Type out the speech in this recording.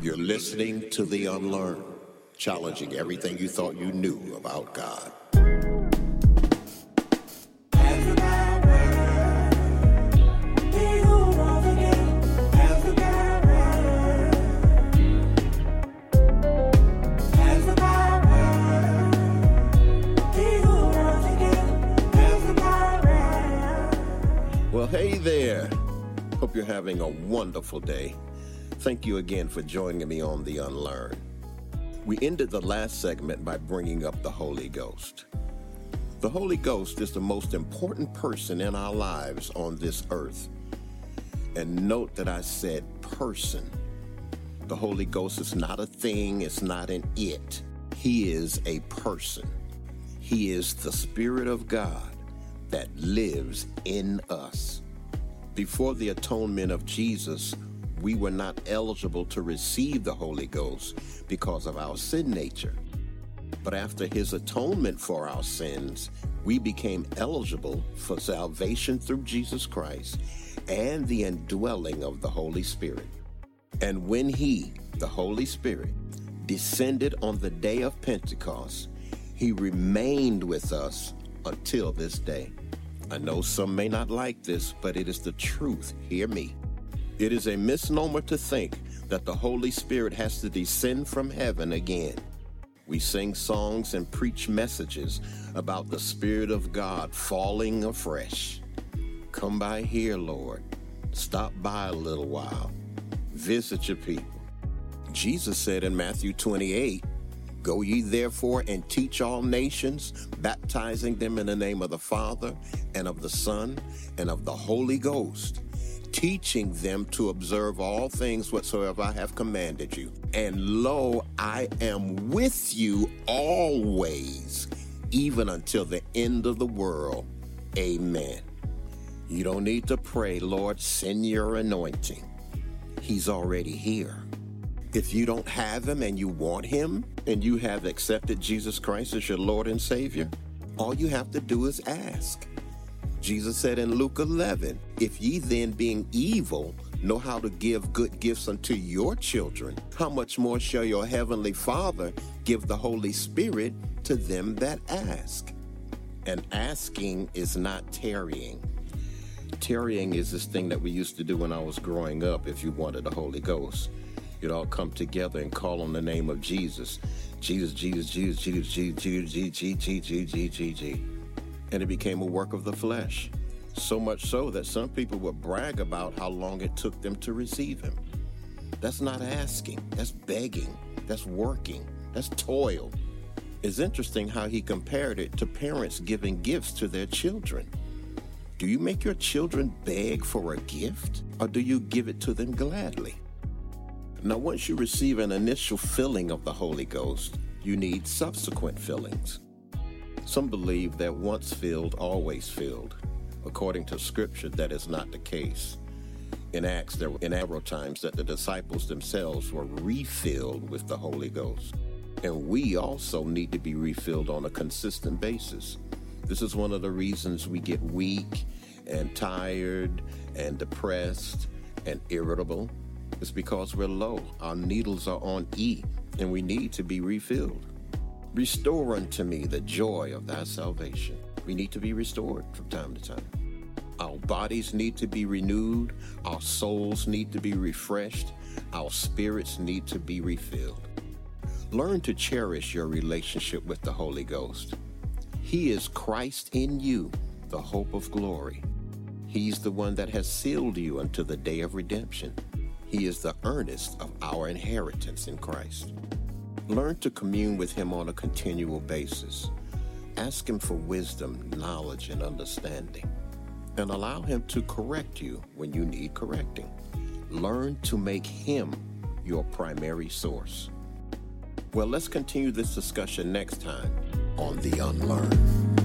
You're listening to The Unlearned, challenging everything you thought you knew about God. Well, hey there. Hope you're having a wonderful day. Thank you again for joining me on The Unlearned. We ended the last segment by bringing up the Holy Ghost. The Holy Ghost is the most important person in our lives on this earth. And note that I said person. The Holy Ghost is not a thing, it's not an it. He is a person. He is the Spirit of God that lives in us. Before the atonement of Jesus, we were not eligible to receive the Holy Ghost because of our sin nature. But after his atonement for our sins, we became eligible for salvation through Jesus Christ and the indwelling of the Holy Spirit. And when he, the Holy Spirit, descended on the day of Pentecost, he remained with us until this day. I know some may not like this, but it is the truth. Hear me. It is a misnomer to think that the Holy Spirit has to descend from heaven again. We sing songs and preach messages about the Spirit of God falling afresh. Come by here, Lord. Stop by a little while. Visit your people. Jesus said in Matthew 28, Go ye therefore and teach all nations, baptizing them in the name of the Father and of the Son and of the Holy Ghost, teaching them to observe all things whatsoever I have commanded you. And lo, I am with you always, even until the end of the world. Amen. You don't need to pray, Lord, send your anointing. He's already here. If you don't have him and you want him, and you have accepted Jesus Christ as your Lord and Savior, all you have to do is ask. Jesus said in Luke 11, If ye then, being evil, know how to give good gifts unto your children, how much more shall your heavenly Father give the Holy Spirit to them that ask? And asking is not tarrying. Tarrying is this thing that we used to do when I was growing up if you wanted the Holy Ghost. You'd all come together and call on the name of Jesus. Jesus, Jesus, Jesus, Jesus, Jesus, Jesus, Jesus, Jesus, Jesus, Jesus. And it became a work of the flesh. So much so that some people would brag about how long it took them to receive him. That's not asking, that's begging, that's working, that's toil. It's interesting how he compared it to parents giving gifts to their children. Do you make your children beg for a gift, or do you give it to them gladly? Now, once you receive an initial filling of the Holy Ghost, you need subsequent fillings. Some believe that once filled, always filled. According to Scripture, that is not the case. In Acts, there were innumerable times that the disciples themselves were refilled with the Holy Ghost. And we also need to be refilled on a consistent basis. This is one of the reasons we get weak and tired and depressed and irritable it's because we're low. Our needles are on E, and we need to be refilled. Restore unto me the joy of thy salvation. We need to be restored from time to time. Our bodies need to be renewed. Our souls need to be refreshed. Our spirits need to be refilled. Learn to cherish your relationship with the Holy Ghost. He is Christ in you, the hope of glory. He's the one that has sealed you unto the day of redemption. He is the earnest of our inheritance in Christ. Learn to commune with Him on a continual basis. Ask Him for wisdom, knowledge, and understanding. And allow Him to correct you when you need correcting. Learn to make Him your primary source. Well, let's continue this discussion next time on The Unlearned.